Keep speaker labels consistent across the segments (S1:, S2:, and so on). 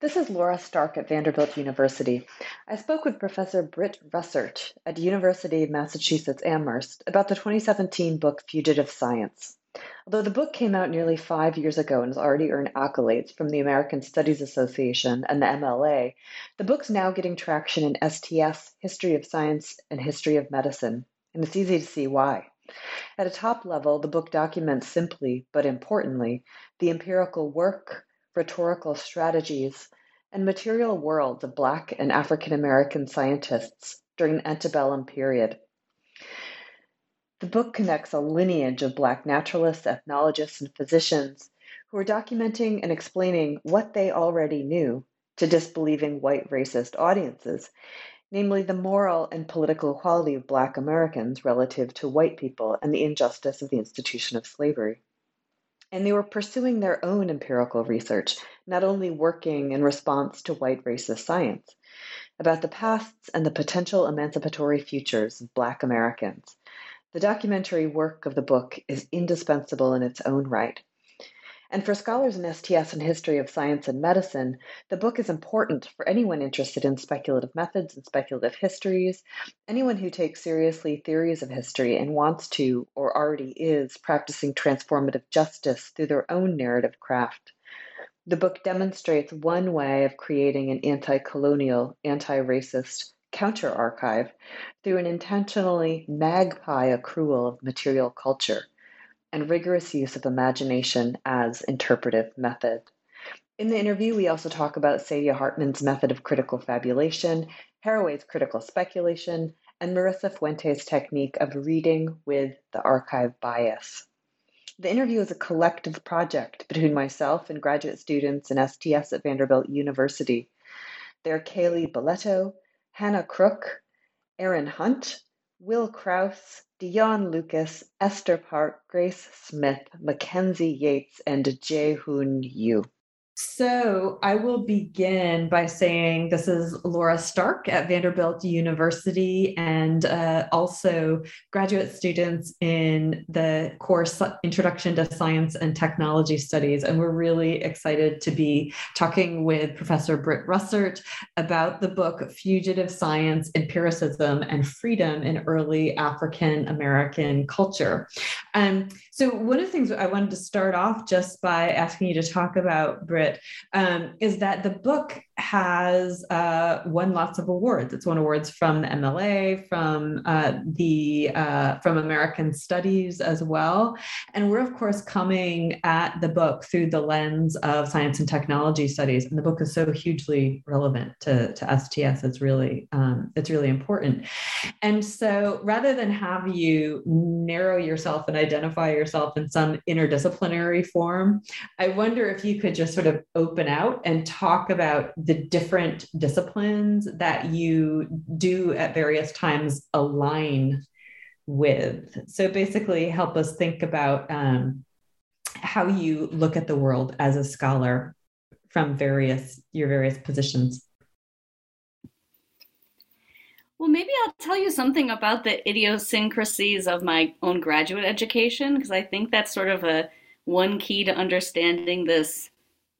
S1: This is Laura Stark at Vanderbilt University. I spoke with Professor Britt Rusert at University of Massachusetts Amherst about the 2017 book Fugitive Science. Although the book came out nearly five years ago and has already earned accolades from the American Studies Association and the MLA, the book's now getting traction in STS, History of Science, and History of Medicine, and it's easy to see why. At a top level, the book documents simply, but importantly, the empirical work, rhetorical strategies, and material worlds of Black and African American scientists during the antebellum period. The book connects a lineage of Black naturalists, ethnologists, and physicians who are documenting and explaining what they already knew to disbelieving white racist audiences, namely the moral and political equality of Black Americans relative to white people and the injustice of the institution of slavery. And they were pursuing their own empirical research, not only working in response to white racist science, about the pasts and the potential emancipatory futures of Black Americans. The documentary work of the book is indispensable in its own right. And for scholars in STS and history of science and medicine, the book is important for anyone interested in speculative methods and speculative histories, anyone who takes seriously theories of history and wants to, or already is, practicing transformative justice through their own narrative craft. The book demonstrates one way of creating an anti colonial, anti racist counter archive through an intentionally magpie accrual of material culture and rigorous use of imagination as interpretive method. In the interview, we also talk about Saidiya Hartman's method of critical fabulation, Haraway's critical speculation, and Marisa Fuentes' technique of reading with the archive bias. The interview is a collective project between myself and graduate students in STS at Vanderbilt University. They're Kaylee Boletto, Hannah Crook, Aaron Hunt, Will Kraus, Dion Lucas, Esther Park, Grace Smith, Mackenzie Yates, and Jaehoon Yu.
S2: So I will begin by saying this is Laura Stark at Vanderbilt University and uh, also graduate students in the course Introduction to Science and Technology Studies. And we're really excited to be talking with Professor Britt Rusert about the book Fugitive Science, Empiricism, and Freedom in Early African American Culture. Um, so one of the things I wanted to start off just by asking you to talk about, Britt, um, is that the book has uh, won lots of awards. It's won awards from the MLA, from uh, the uh, from American Studies as well, and we're of course coming at the book through the lens of science and technology studies. And the book is so hugely relevant to, to STS. It's really um, it's really important. And so rather than have you narrow yourself and identify yourself in some interdisciplinary form, I wonder if you could just sort of open out and talk about the different disciplines that you do at various times align with. So basically, help us think about um,
S1: how you look at the world as a scholar from various your various positions.
S3: Well, maybe I'll tell you something about the idiosyncrasies of my own graduate education because I think that's sort of a one key to understanding this,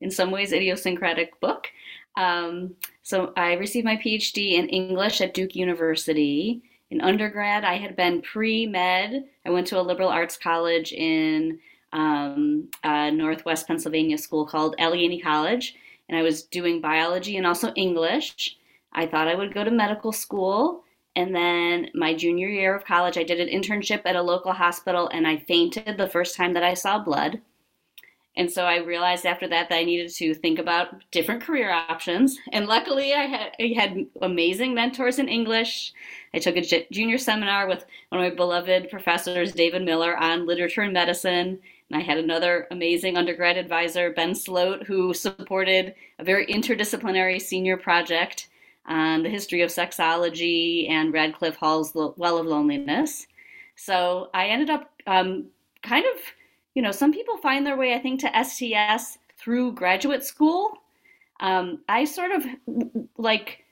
S3: in some ways, idiosyncratic book. Um, so I received my PhD in English at Duke University. In undergrad, I had been pre med. I went to a liberal arts college in um, a Northwest Pennsylvania school called Allegheny College, and I was doing biology and also English. I thought I would go to medical school. And then my junior year of college, I did an internship at a local hospital and I fainted the first time that I saw blood. And so I realized after that that I needed to think about different career options. And luckily, I had, I had amazing mentors in English. I took a junior seminar with one of my beloved professors, David Miller, on literature and medicine. And I had another amazing undergrad advisor, Ben Slote, who supported a very interdisciplinary senior project on the history of sexology and Radclyffe Hall's Well of Loneliness. So I ended up um, kind of you know, some people find their way, I think, to STS through graduate school. Um, I sort of like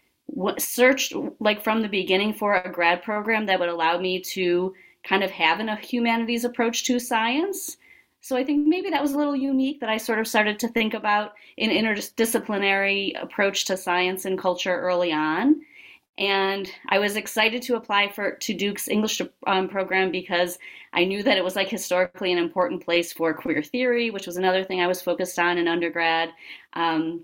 S3: searched like from the beginning for a grad program that would allow me to kind of have a humanities approach to science. So I think maybe that was a little unique that I sort of started to think about an interdisciplinary approach to science and culture early on and I was excited to apply for to Duke's English um, program because I knew that it was like historically an important place for queer theory, which was another thing I was focused on in undergrad. Um,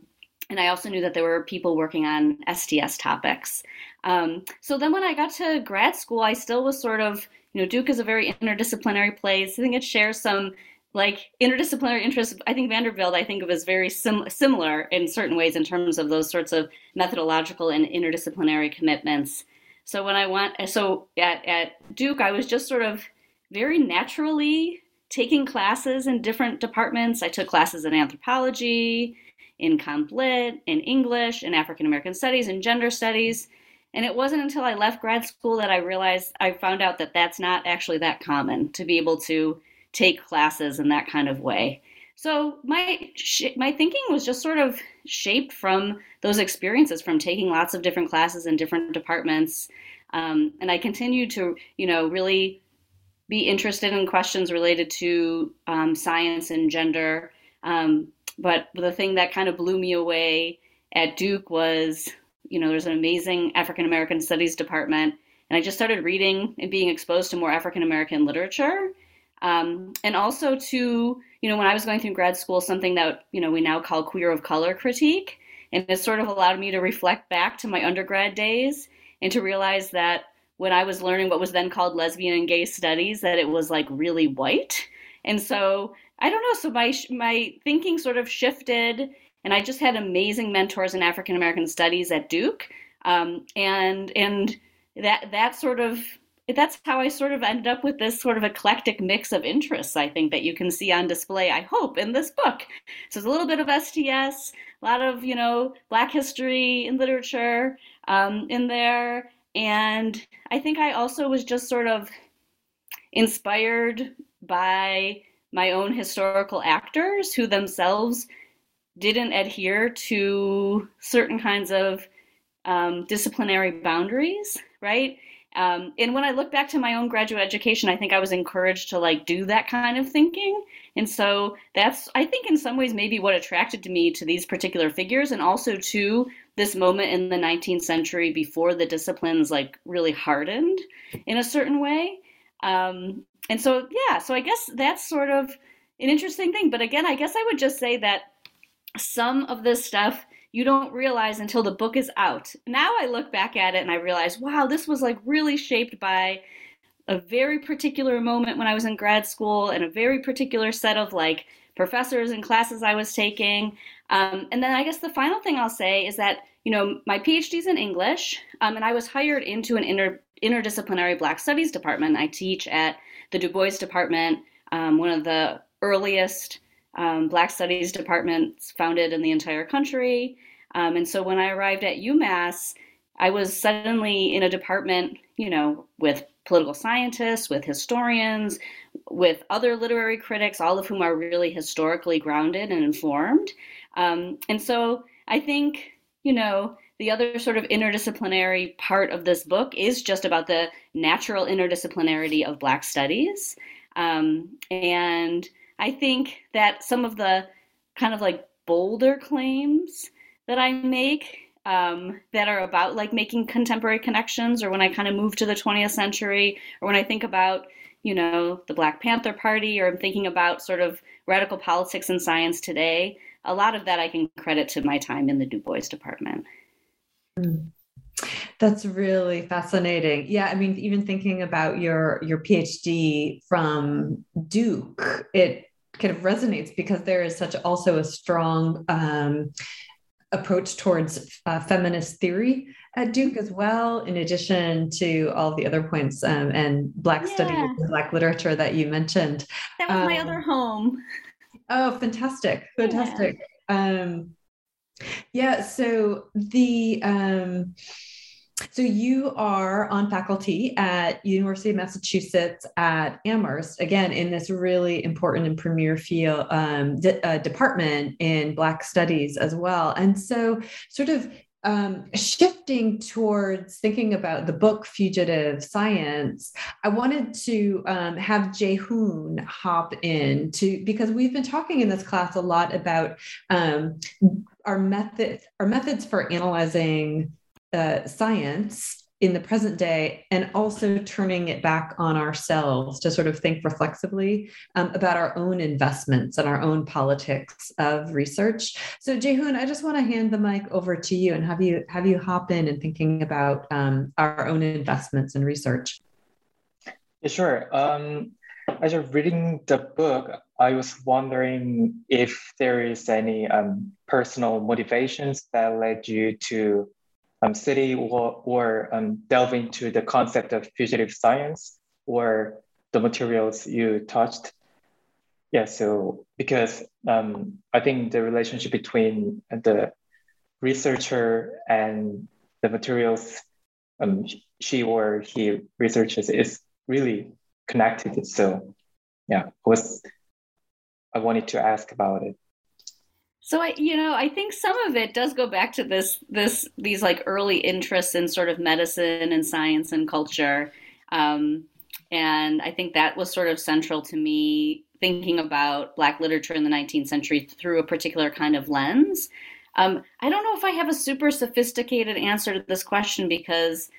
S3: and I also knew that there were people working on STS topics. Um, so then when I got to grad school, I still was sort of, you know, Duke is a very interdisciplinary place. I think it shares some like interdisciplinary interests i think vanderbilt i think of as very sim- similar in certain ways in terms of those sorts of methodological and interdisciplinary commitments. So when i went so at, at duke i was just sort of very naturally taking classes in different departments. I took classes in anthropology in comp lit in english in african american studies and gender studies. And it wasn't until i left grad school that i realized i found out that that's not actually that common to be able to take classes in that kind of way. So my my thinking was just sort of shaped from those experiences, from taking lots of different classes in different departments, um, and I continued to you know really be interested in questions related to um, science and gender. Um, but the thing that kind of blew me away at Duke was you know there's an amazing African American Studies department, and I just started reading and being exposed to more African American literature um, and also to, you know, when I was going through grad school, something that, you know, we now call queer of color critique. And it sort of allowed me to reflect back to my undergrad days and to realize that when I was learning what was then called lesbian and gay studies, that it was like really white. And so I don't know. So my my thinking sort of shifted, and I just had amazing mentors in African American studies at Duke, um, and and that that sort of that's how I sort of ended up with this sort of eclectic mix of interests, I think, that you can see on display, I hope, in this book. So there's a little bit of STS, a lot of, you know, Black history and literature um, in there. And I think I also was just sort of inspired by my own historical actors who themselves didn't adhere to certain kinds of um, disciplinary boundaries, right? Um, and when I look back to my own graduate education, I think I was encouraged to like do that kind of thinking. And so that's, I think, in some ways, maybe what attracted me to these particular figures and also to this moment in the 19th century before the disciplines like really hardened in a certain way. Um, and so, yeah, so I guess that's sort of an interesting thing. But again, I guess I would just say that some of this stuff you don't realize until the book is out. Now I look back at it and I realize, wow, this was like really shaped by a very particular moment when I was in grad school and a very particular set of like professors and classes I was taking. Um, and then I guess the final thing I'll say is that, you know, my PhD's in English, um, and I was hired into an inter- interdisciplinary Black Studies department. I teach at the Du Bois Department, um, one of the earliest um, Black Studies departments founded in the entire country. Um, and so when I arrived at UMass, I was suddenly in a department, you know, with political scientists, with historians, with other literary critics, all of whom are really historically grounded and informed. Um, and so I think, you know, the other sort of interdisciplinary part of this book is just about the natural interdisciplinarity of Black studies. Um, and I think that some of the kind of like bolder claims that I make um, that are about like making contemporary connections, or when I kind of move to the 20th century, or when I think about, you know, the Black Panther Party, or I'm thinking about sort of radical politics and science today, a lot of that I can credit to my time in the Du Bois department.
S1: Mm. That's really fascinating. Yeah, I mean, even thinking about your your PhD from Duke, it kind of resonates because there is such also a strong um, approach towards uh, feminist theory at Duke as well, in addition to all the other points um, and Black yeah. studies and Black literature that you mentioned.
S3: That was um, my other home.
S1: Oh, fantastic! Fantastic. Yeah. Um, yeah. So the um, so you are on faculty at University of Massachusetts at Amherst, again in this really important and premier field um, uh, department in Black Studies as well. And so, sort of um, shifting towards thinking about the book Fugitive Science, I wanted to um, have Jae Hoon hop in to because we've been talking in this class a lot about um, our method, our methods for analyzing uh, science in the present day and also turning it back on ourselves to sort of think reflexively um, about our own investments and our own politics of research. So Jae Hoon, I just want to hand the mic over to you and have you have you hop in and thinking about um, our own investments in research.
S4: Yeah, sure. Um, as you're reading the book, I was wondering if there is any um, personal motivations that led you to um, study or, or um, delve into the concept of fugitive science or the materials you touched. Yeah, so because um, I think the relationship between the researcher and the materials um, she or he researches is really connected. So yeah, was I wanted to ask about it.
S3: So I, you know, I think some of it does go back to this, this, these like early interests in sort of medicine and science and culture, um, and I think that was sort of central to me thinking about Black literature in the 19th century through a particular kind of lens. Um, I don't know if I have a super sophisticated answer to this question because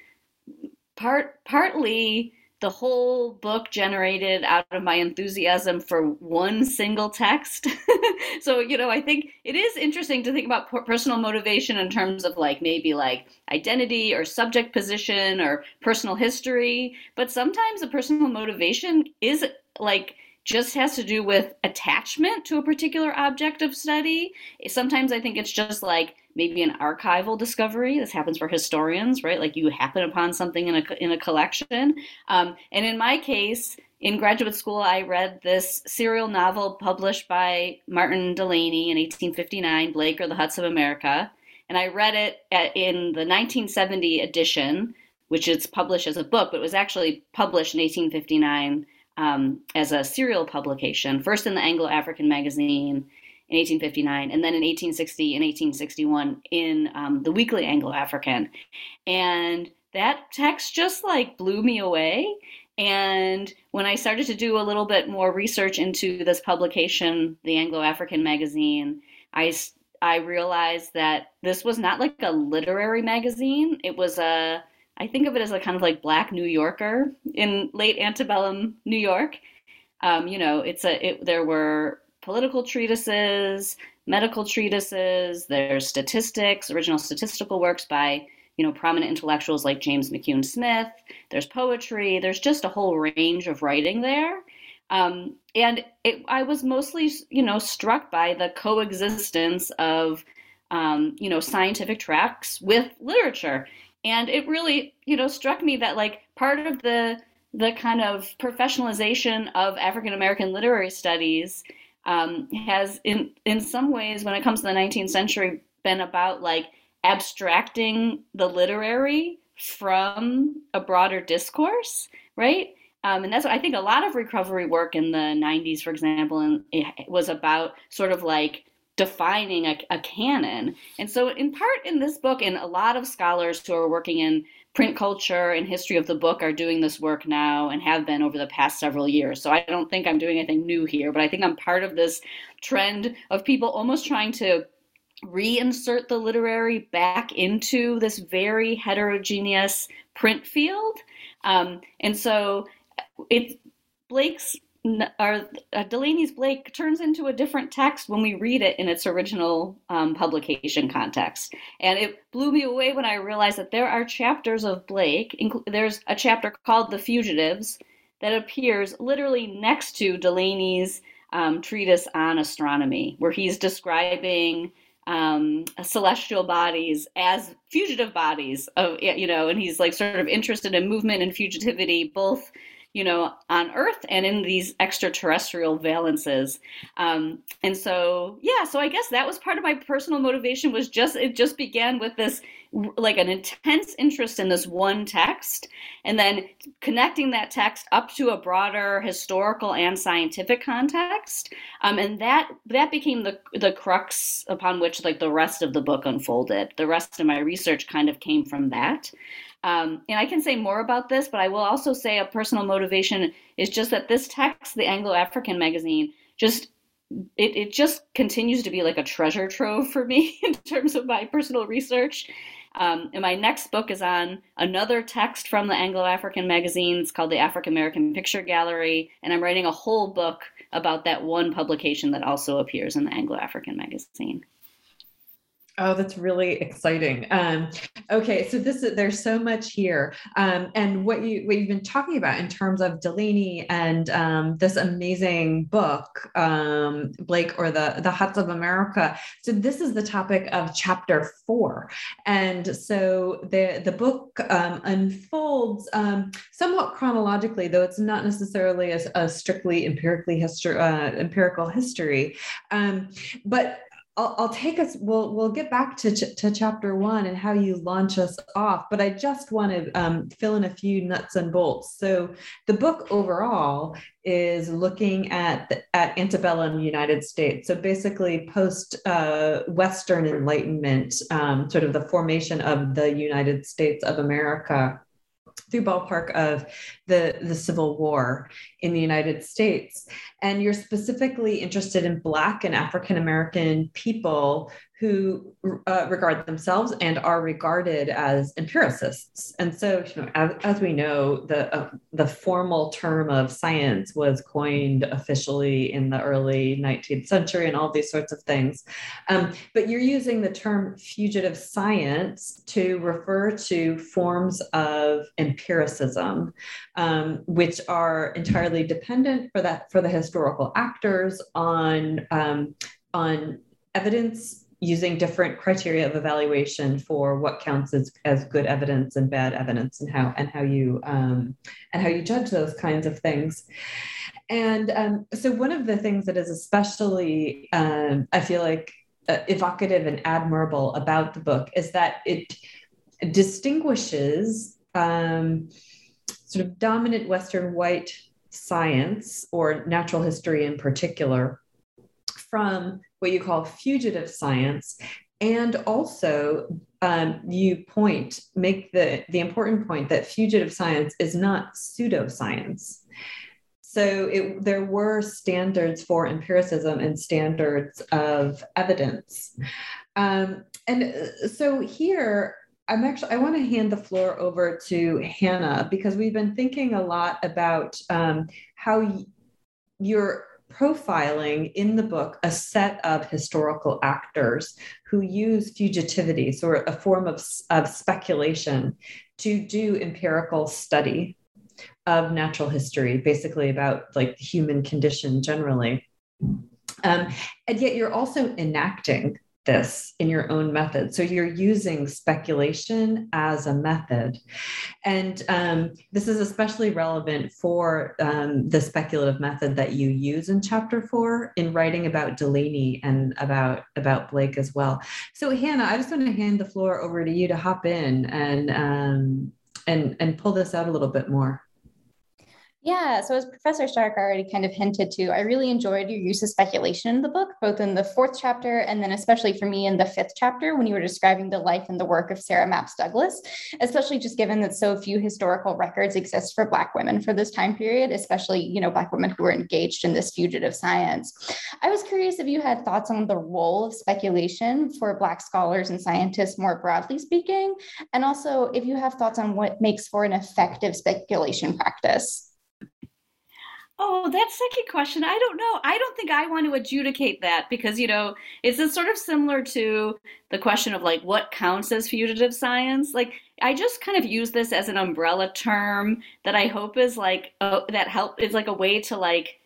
S3: part partly the whole book generated out of my enthusiasm for one single text. so, you know, I think it is interesting to think about personal motivation in terms of like maybe like identity or subject position or personal history. But sometimes a personal motivation is like just has to do with attachment to a particular object of study. Sometimes I think it's just like maybe an archival discovery. This happens for historians, right? Like you happen upon something in a in a collection. Um, and in my case, in graduate school, I read this serial novel published by Martin Delany in 1859, Blake or the Huts of America, and I read it at, in the 1970 edition, which is published as a book, but it was actually published in 1859 um, as a serial publication, first in the Anglo African magazine in 1859, and then in 1860 and 1861 in um, the Weekly Anglo African. And that text just like blew me away. And when I started to do a little bit more research into this publication, the Anglo African magazine, I I realized that this was not like a literary magazine. It was a I think of it as a kind of like Black New Yorker in late antebellum New York. Um, you know, it's a it, there were political treatises, medical treatises. There's statistics, original statistical works by you know prominent intellectuals like James McCune Smith. There's poetry. There's just a whole range of writing there. Um, and it, I was mostly, you know, struck by the coexistence of, um, you know, scientific tracks with literature and it really you know struck me that like part of the the kind of professionalization of African American literary studies um, has in in some ways when it comes to the 19th century been about like abstracting the literary from a broader discourse right? Um, and that's what I think a lot of recovery work in the 90s, for example, and it was about sort of like defining a, a, canon. And so, in part in this book, and a lot of scholars who are working in print culture and history of the book are doing this work now and have been over the past several years. So, I don't think I'm doing anything new here, but I think I'm part of this trend of people almost trying to reinsert the literary back into this very heterogeneous print field. Um, and so, it Blake's our uh, Delany's Blake turns into a different text when we read it in its original um, publication context. And it blew me away when I realized that there are chapters of Blake. Inc- there's a chapter called The Fugitives that appears literally next to Delany's um, treatise on astronomy, where he's describing um, celestial bodies as fugitive bodies of you know, and he's like sort of interested in movement and fugitivity, both you know, on Earth and in these extraterrestrial valences. Um, and so, yeah, so I guess that was part of my personal motivation was just, it just began with this, like an intense interest in this one text, and then connecting that text up to a broader historical and scientific context. Um, and that, that became the, the crux upon which like the rest of the book unfolded. The rest of my research kind of came from that. Um, and I can say more about this, but I will also say a personal motivation is just that this text, the Anglo African magazine, just it, it just continues to be like a treasure trove for me in terms of my personal research. Um, and my next book is on another text from the Anglo African magazines called the African American Picture Gallery. And I'm writing a whole book about that one publication that also appears in the Anglo African magazine.
S1: Oh, that's really exciting. Um, okay, so this is there's so much here, um, and what you what you've been talking about in terms of Delany and um, this amazing book, um, Blake or the the Huts of America. So this is the topic of chapter four, and so the the book um, unfolds um, somewhat chronologically, though it's not necessarily a, a strictly empirically history uh, empirical history, but I'll, I'll, take us. We'll we'll get back to ch- to chapter one and how you launch us off. But I just want to um, fill in a few nuts and bolts. So the book overall is looking at the, at antebellum United States. So basically, post uh, Western Enlightenment, um, sort of the formation of the United States of America through ballpark of the, the Civil War in the United States. And you're specifically interested in Black and African American people who uh, regard themselves and are regarded as empiricists. And so, you know, as, as we know, the uh, the formal term of science was coined officially in the early 19th century, and all these sorts of things. Um, but you're using the term fugitive science to refer to forms of empiricism, um, which are entirely dependent for that for the historical actors on um, on evidence using different criteria of evaluation for what counts as, as good evidence and bad evidence and how and how you um, and how you judge those kinds of things. And um, so one of the things that is especially um, i feel like uh, evocative and admirable about the book is that it distinguishes um, sort of dominant western white science or natural history in particular from what you call fugitive science. And also um, you point make the the important point that fugitive science is not pseudoscience. So it, there were standards for empiricism and standards of evidence. Um, and uh, so here i'm actually i want to hand the floor over to hannah because we've been thinking a lot about um, how y- you're profiling in the book a set of historical actors who use fugitivity, so a form of, of speculation, to do empirical study of natural history, basically about like the human condition generally. Um, and yet you're also enacting this in your own method. So you're using speculation as a method. And um, this is especially relevant for um, the speculative method that you use in chapter four in writing about Delany and about, about Blake as well. So Hannah, I just want to hand the floor over to you to hop in and, um, and, and pull this out a little bit more.
S5: Yeah, so as Professor Stark already kind of hinted to, I really enjoyed your use of speculation in the book, both in the fourth chapter and then especially for me in the fifth chapter when you were describing the life and the work of Sarah Mapps Douglas, especially just given that so few historical records exist for Black women for this time period, especially, you know, Black women who were engaged in this fugitive science. I was curious if you had thoughts on the role of speculation for Black scholars and scientists more broadly speaking, and also if you have thoughts on what makes for an effective speculation practice.
S3: Oh, that second question, I don't know. I don't think I want to adjudicate that because, you know, it's sort of similar to the question of like what counts as fugitive science. Like, I just kind of use this as an umbrella term that I hope is like, uh, that help is like a way to like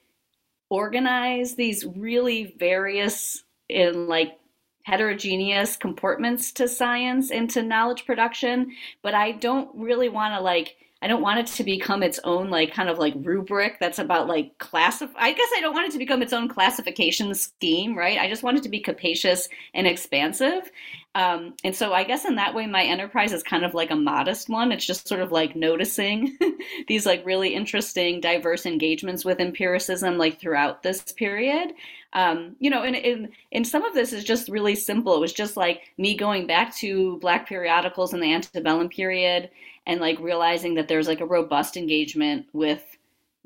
S3: organize these really various in like heterogeneous comportments to science and to knowledge production. But I don't really want to like, I don't want it to become its own like kind of like rubric that's about like classify. I guess I don't want it to become its own classification scheme, right? I just want it to be capacious and expansive. Um, and so I guess in that way, my enterprise is kind of like a modest one. It's just sort of like noticing these like really interesting, diverse engagements with empiricism like throughout this period. Um, you know, and, and and some of this is just really simple. It was just like me going back to Black periodicals in the antebellum period and like realizing that there's like a robust engagement with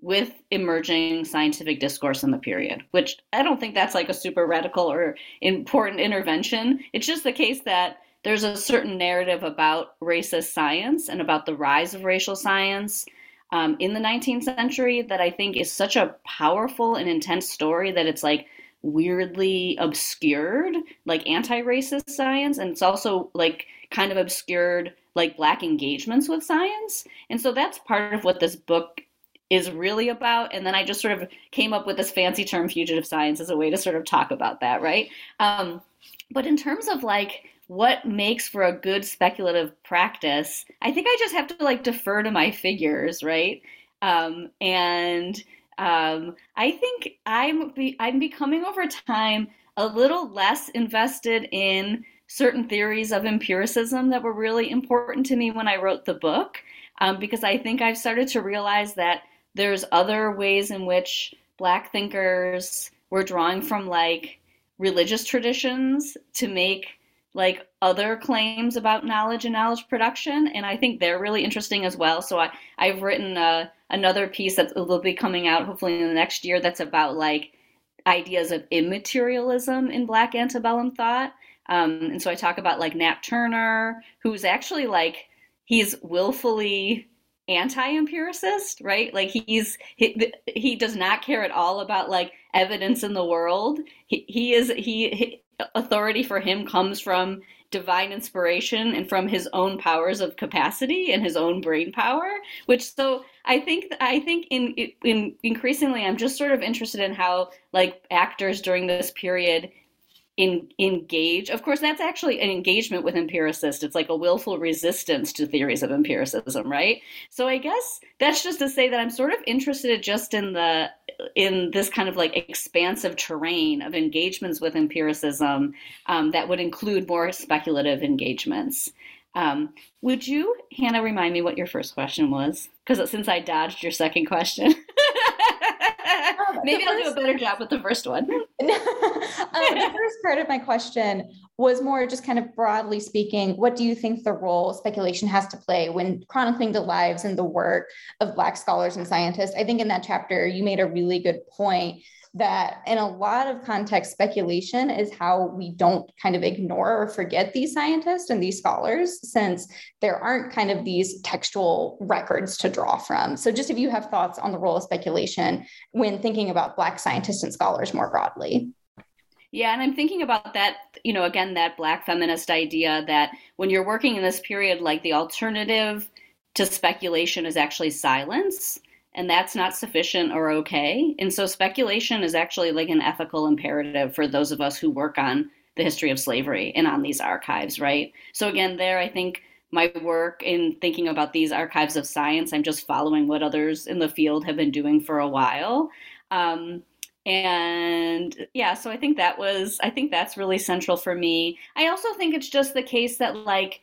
S3: with emerging scientific discourse in the period, which I don't think that's like a super radical or important intervention. It's just the case that there's a certain narrative about racist science and about the rise of racial science um, in the 19th century that I think is such a powerful and intense story that it's like weirdly obscured, like anti racist science. And it's also like kind of obscured like black engagements with science. And so that's part of what this book is really about. And then I just sort of came up with this fancy term, fugitive science, as a way to sort of talk about that, right? Um, but in terms of like what makes for a good speculative practice, I think I just have to like defer to my figures, right? Um, and um, I think I'm be- I'm becoming over time a little less invested in certain theories of empiricism that were really important to me when I wrote the book, um, because I think I've started to realize that there's other ways in which Black thinkers were drawing from like religious traditions to make like other claims about knowledge and knowledge production and i think they're really interesting as well. So I, i've written uh, another piece that will be coming out hopefully in the next year that's about like ideas of immaterialism in black antebellum thought um, and so I talk about like Nat Turner, who's actually like, he's willfully anti-empiricist right? Like he's he, he does not care at all about like evidence in the world. He, he is he, he authority for him comes from divine inspiration and from his own powers of capacity and his own brain power which so i think i think in in increasingly i'm just sort of interested in how like actors during this period in, engage. Of course, that's actually an engagement with empiricists. It's like a willful resistance to theories of empiricism, right? So I guess that's just to say that I'm sort of interested just in the in this kind of like expansive terrain of engagements with empiricism um, that would include more speculative engagements. Um, would you, Hannah, remind me what your first question was? Because since I dodged your second question. Um, Maybe I'll do a better job with the first one. um,
S5: the first part of my question was more just kind of broadly speaking, what do you think the role speculation has to play when chronicling the lives and the work of Black scholars and scientists? I think in that chapter, you made a really good point that in a lot of context, speculation is how we don't kind of ignore or forget these scientists and these scholars, since there aren't kind of these textual records to draw from. So, just if you have thoughts on the role of speculation when thinking about Black scientists and scholars more broadly.
S3: Yeah, and I'm thinking about that, you know, again, that Black feminist idea that when you're working in this period, like the alternative to speculation is actually silence and that's not sufficient or okay. And so speculation is actually like an ethical imperative for those of us who work on the history of slavery and on these archives, right? So again, there I think my work in thinking about these archives of science, I'm just following what others in the field have been doing for a while. Um, and yeah, so I think that was, I think that's really central for me. I also think it's just the case that like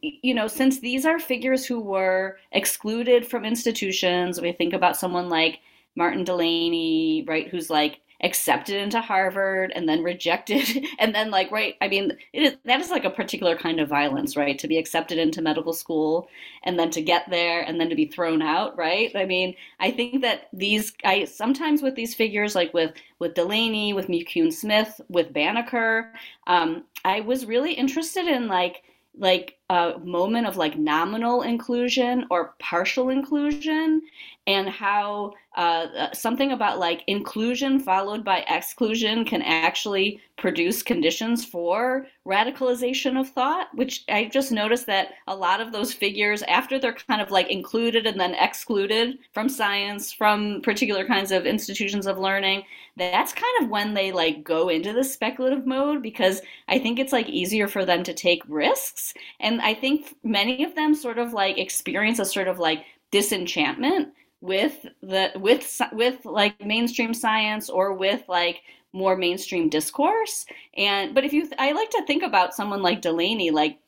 S3: you know, since these are figures who were excluded from institutions, we think about someone like Martin Delany, right, who's like accepted into Harvard and then rejected and then like right I mean that is like a particular kind of violence right to be accepted into medical school and then to get there and then to be thrown out right? I mean I think that these I sometimes with these figures like with with Delany with McCune Smith with Banneker um, I was really interested in like like a moment of like nominal inclusion or partial inclusion and how uh, uh, something about like inclusion followed by exclusion can actually produce conditions for radicalization of thought which i just noticed that a lot of those figures after they're kind of like included and then excluded from science from particular kinds of institutions of learning that's kind of when they like go into the speculative mode because i think it's like easier for them to take risks. And i think many of them sort of like experience a sort of like disenchantment with the with with like mainstream science or with like more mainstream discourse. And but if you i like to think about someone like delany like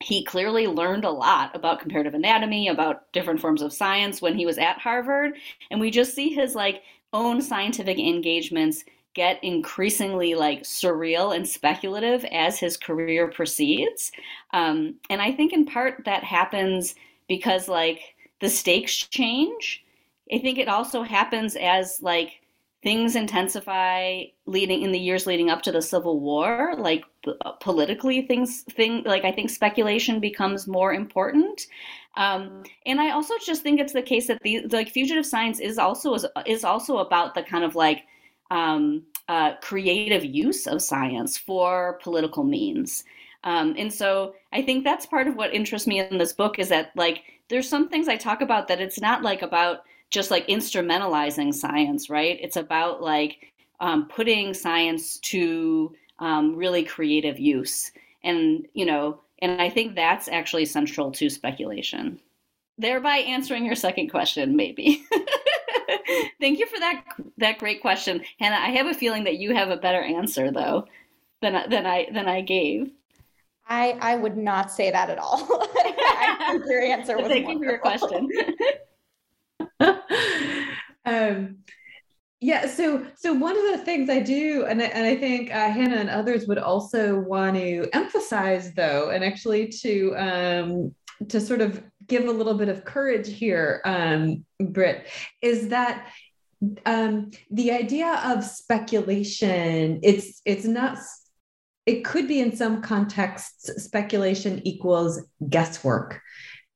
S3: he clearly learned a lot about comparative anatomy about different forms of science when he was at harvard. And we just see his like own scientific engagements get increasingly like surreal and speculative as his career proceeds. Um, and i think in part that happens because like the stakes change. I think it also happens as like things intensify leading in the years leading up to the civil war like politically things thing like i think speculation becomes more important um, and i also just think it's the case that the like fugitive science is also is also about the kind of like um, uh, creative use of science for political means um, and so i think that's part of what interests me in this book is that like there's some things I talk about that it's not like about just like instrumentalizing science, right? It's about like um, putting science to um, really creative use. And, you know, and I think that's actually central to speculation. Thereby answering your second question, maybe. Thank you for that that great question, Hannah. I have a feeling that you have a better answer though than than I than I gave.
S5: I I would not say that at all. I think your answer was
S3: Thank wonderful. you for
S1: your question. um, yeah, so so one of the things I do, and I, and I think uh, Hannah and others would also want to emphasize, though, and actually to um, to sort of give a little bit of courage here, um, Britt, is that um, the idea of speculation it's it's not it could be in some contexts speculation equals guesswork.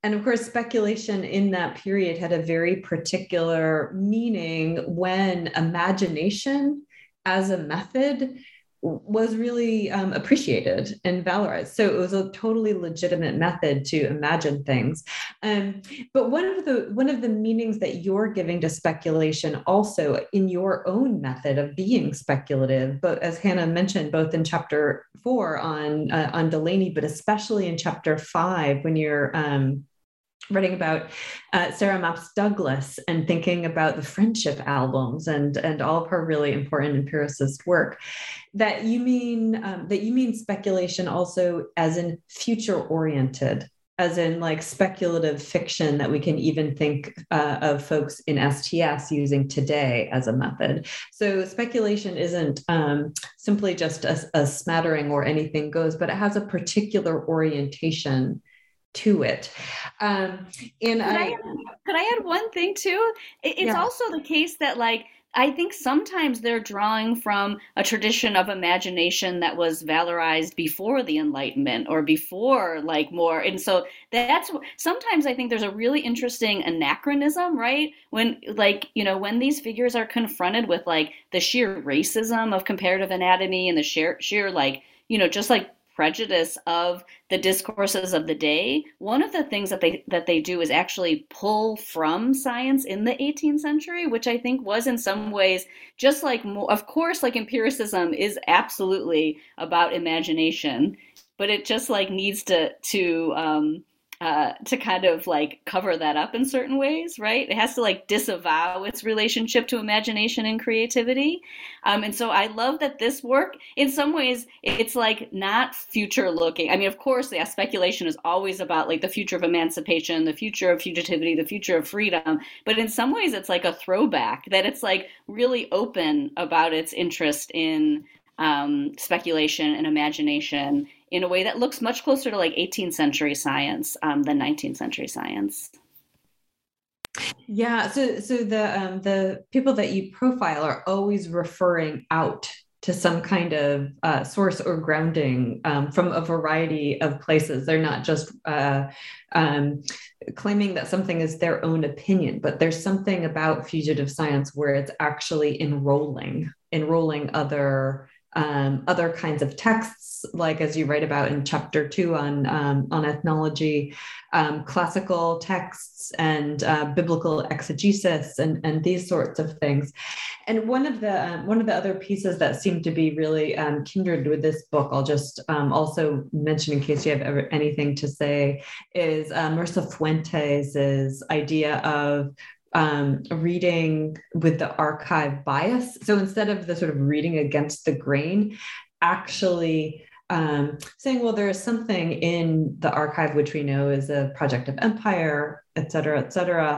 S1: And of course speculation in that period had a very particular meaning when imagination as a method was really um, appreciated and valorized. So it was a totally legitimate method to imagine things. Um, but one of the one of the meanings that you're giving to speculation, also in your own method of being speculative, but as Hannah mentioned, both in chapter four on uh, on Delany, but especially in chapter five when you're um, writing about uh, Sarah Mapps Douglas and thinking about the friendship albums and and all of her really important empiricist work. That you mean um, that you mean speculation also as in future oriented, as in like speculative fiction that we can even think uh, of folks in STS using today as a method. So speculation isn't um, simply just a, a smattering or anything goes, but it has a particular orientation to it. Um, and
S3: could
S1: I,
S3: I, could I add one thing too? It's yeah. also the case that like I think sometimes they're drawing from a tradition of imagination that was valorized before the Enlightenment or before like more. And so that's sometimes I think there's a really interesting anachronism, right? When like, you know, when these figures are confronted with like the sheer racism of comparative anatomy and the sheer sheer like, you know, just like prejudice of the discourses of the day one of the things that they that they do is actually pull from science in the 18th century which i think was in some ways just like more, of course like empiricism is absolutely about imagination but it just like needs to to um uh, to kind of like cover that up in certain ways, right? It has to like disavow its relationship to imagination and creativity. Um, and so I love that this work, in some ways, it's like not future looking. I mean, of course, the speculation is always about like the future of emancipation, the future of fugitivity, the future of freedom. But in some ways, it's like a throwback that it's like really open about its interest in um, speculation and imagination in a way that looks much closer to like 18th century science um, than 19th century science.
S1: Yeah, so so the um, the people that you profile are always referring out to some kind of uh, source or grounding um, from a variety of places. They're not just uh, um, claiming that something is their own opinion, but there's something about fugitive science where it's actually enrolling, enrolling other um, other kinds of texts, like as you write about in chapter two on um, on ethnology, um, classical texts and uh, biblical exegesis and, and these sorts of things. And one of the um, one of the other pieces that seemed to be really um, kindred with this book, I'll just um, also mention in case you have ever anything to say, is uh, Marisa Fuentes' idea of um, reading with the archive bias. So instead of the sort of reading against the grain, actually um, saying, well, there is something in the archive which we know is a project of empire, et cetera, et cetera.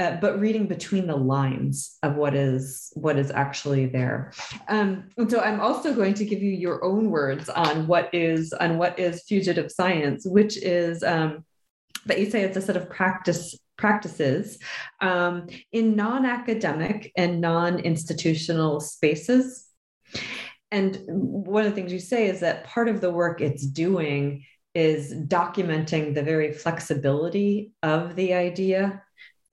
S1: Uh, but reading between the lines of what is what is actually there. Um, and so I'm also going to give you your own words on what is on what is fugitive science, which is um, that you say it's a set of practice practices um, in non academic and non institutional spaces. And one of the things you say is that part of the work it's doing is documenting the very flexibility of the idea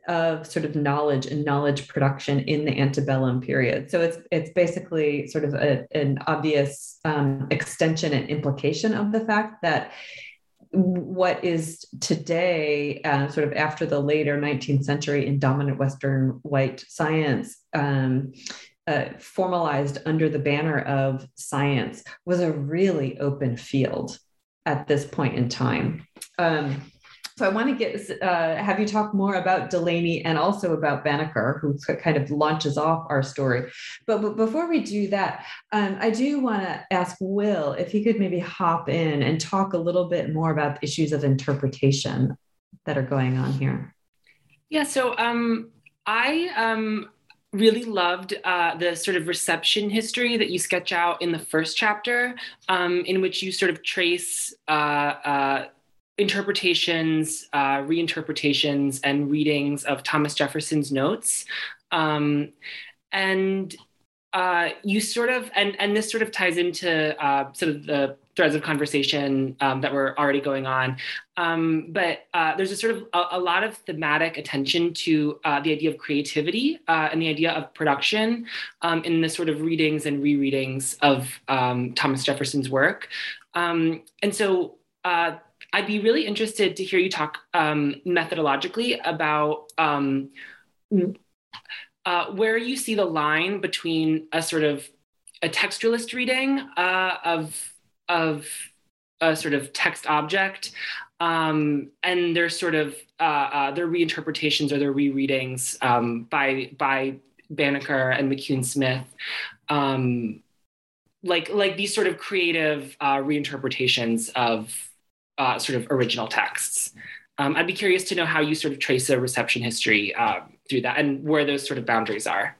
S1: of sort of knowledge and knowledge production in the antebellum period. So it's it's basically sort of a, an obvious um, extension and implication of the fact that what is today, uh, sort of after the later 19th century in dominant Western white science, um, uh, formalized under the banner of science, was a really open field at this point in time. Um, so I want to get uh, have you talk more about Delany and also about Banneker, who kind of launches off our story. But, but before we do that, um, I do want to ask Will if he could maybe hop in and talk a little bit more about the issues of interpretation that are going on here.
S6: Yeah. So um, I um, really loved uh, the sort of reception history that you sketch out in the first chapter, um, in which you sort of trace uh, uh, interpretations, uh, reinterpretations, and readings of Thomas Jefferson's notes. Um, and uh, you sort of, and, and this sort of ties into uh, sort of the threads of conversation um, that were already going on. Um, but uh, there's a sort of a, a, lot of thematic attention to uh, the idea of creativity uh, and the idea of production um, in the sort of readings and rereadings of um, Thomas Jefferson's work. Um, and so uh, I'd be really interested to hear you talk um, methodologically about um, uh, where you see the line between a sort of a textualist reading uh, of of a sort of text object um, and their sort of uh, uh their reinterpretations or their rereadings um, by by Banneker and McCune Smith um, like like these sort of creative uh, reinterpretations of uh, sort of original texts. Um, I'd be curious to know how you sort of trace a reception history um, through that and where those sort of boundaries are.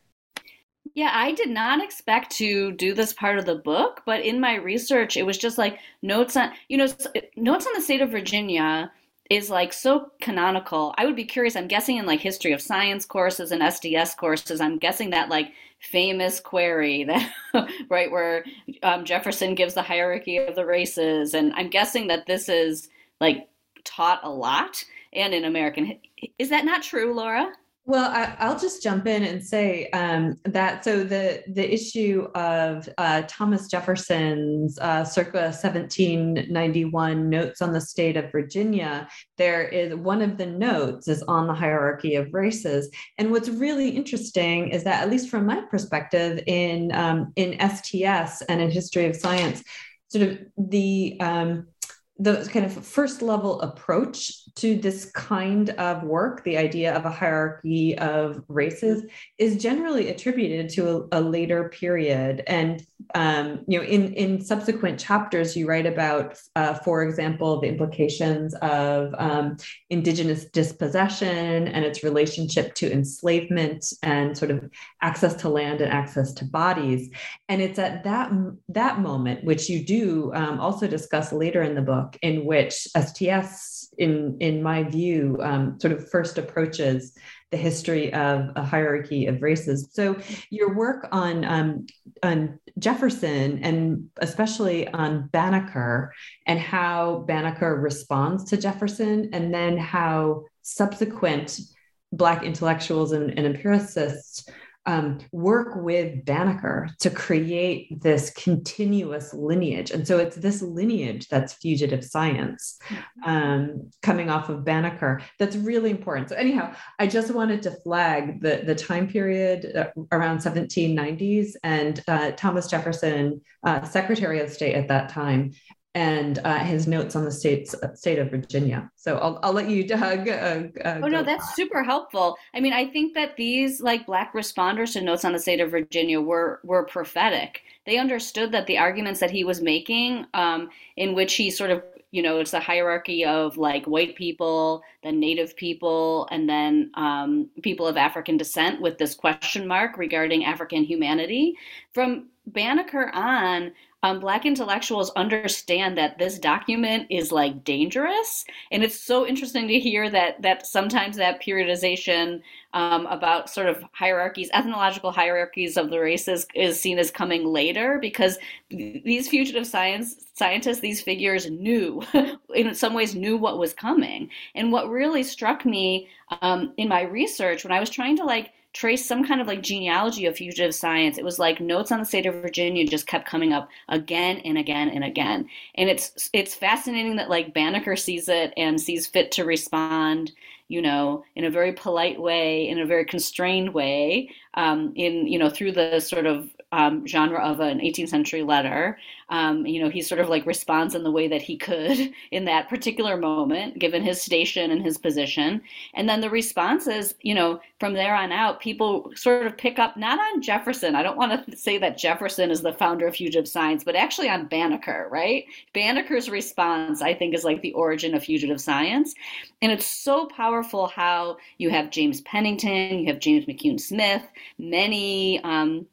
S3: Yeah, I did not expect to do this part of the book, but in my research, it was just like notes on, you know, notes on the state of Virginia is like so canonical. I would be curious. I'm guessing in like history of science courses and STS courses, I'm guessing that like famous query that right where um, Jefferson gives the hierarchy of the races, and I'm guessing that this is like taught a lot and in American. Is that not true, Laura?
S1: Well, I, will just jump in and say um, that so the the issue of uh, Thomas Jefferson's uh, circa 1791 notes on the state of Virginia, there is one of the notes is on the hierarchy of races, and what's really interesting is that at least from my perspective in um, in STS and in history of science, sort of the um, the kind of first level approach to this kind of work, the idea of a hierarchy of races, is generally attributed to a, a later period. And um, you know, in in subsequent chapters, you write about, uh, for example, the implications of um, indigenous dispossession and its relationship to enslavement and sort of access to land and access to bodies. And it's at that that moment, which you do um, also discuss later in the book, in which STS, in in my view, um, sort of first approaches the history of a hierarchy of races. So your work on um, on Jefferson and especially on Banneker and how Banneker responds to Jefferson, and then how subsequent Black intellectuals and, and empiricists um, work with Banneker to create this continuous lineage. And so it's this lineage that's fugitive science um, coming off of Banneker that's really important. So, anyhow, I just wanted to flag the, the time period uh, around 1790s and uh, Thomas Jefferson, uh, Secretary of State at that time, and uh, his notes on the state's state of Virginia. So I'll, I'll let you, Doug. Uh,
S3: uh, oh no, that's super helpful. I mean, I think that these like black responders to notes on the state of Virginia were were prophetic. They understood that the arguments that he was making, um, in which he sort of you know it's a hierarchy of like white people then native people and then um, people of african descent with this question mark regarding african humanity from banneker on um, black intellectuals understand that this document is like dangerous and it's so interesting to hear that that sometimes that periodization um, about sort of hierarchies ethnological hierarchies of the races is seen as coming later because these fugitive science scientists these figures knew in some ways knew what was coming. And what really struck me um, in my research when i was trying to like trace some kind of like genealogy of fugitive science. It was like notes on the state of Virginia just kept coming up again and again and again. And it's it's fascinating that like Banneker sees it and sees fit to respond, you know, in a very polite way, in a very constrained way, um, in you know through the sort of um, genre of an 18th century letter. Um, you know, he sort of like responds in the way that he could in that particular moment, given his station and his position. And then the responses, you know, from there on out, people sort of pick up not on Jefferson. I don't want to say that Jefferson is the founder of fugitive science, but actually on Banneker, right? Banneker's response, I think, is like the origin of fugitive science. And it's so powerful how you have James Pennington, you have James McCune Smith, many um,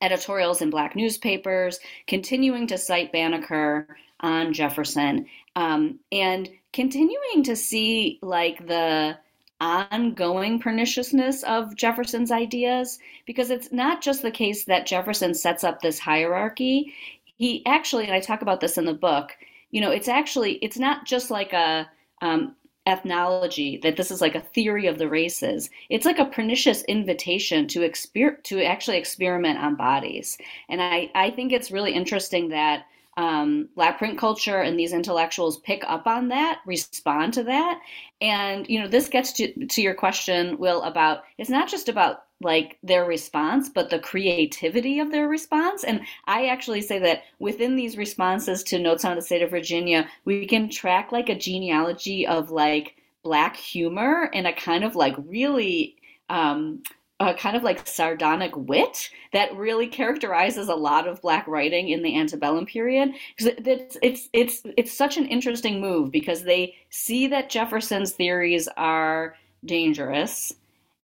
S3: editorials in black newspapers, continuing to cite Banneker on Jefferson, um, and continuing to see like the ongoing perniciousness of Jefferson's ideas, because it's not just the case that Jefferson sets up this hierarchy. He actually, and I talk about this in the book, you know, it's actually, it's not just like a, um, ethnology that this is like a theory of the races. It's like a pernicious invitation to exper- to actually experiment on bodies. And i i think it's really interesting that um, black print culture and these intellectuals pick up on that, respond to that, and you know this gets to to your question, Will, about it's not just about like their response, but the creativity of their response. And I actually say that within these responses to Notes on the State of Virginia, we can track like a genealogy of like black humor and a kind of like really um, a kind of like sardonic wit that really characterizes a lot of black writing in the antebellum period because it's it's it's it's such an interesting move because they see that Jefferson's theories are dangerous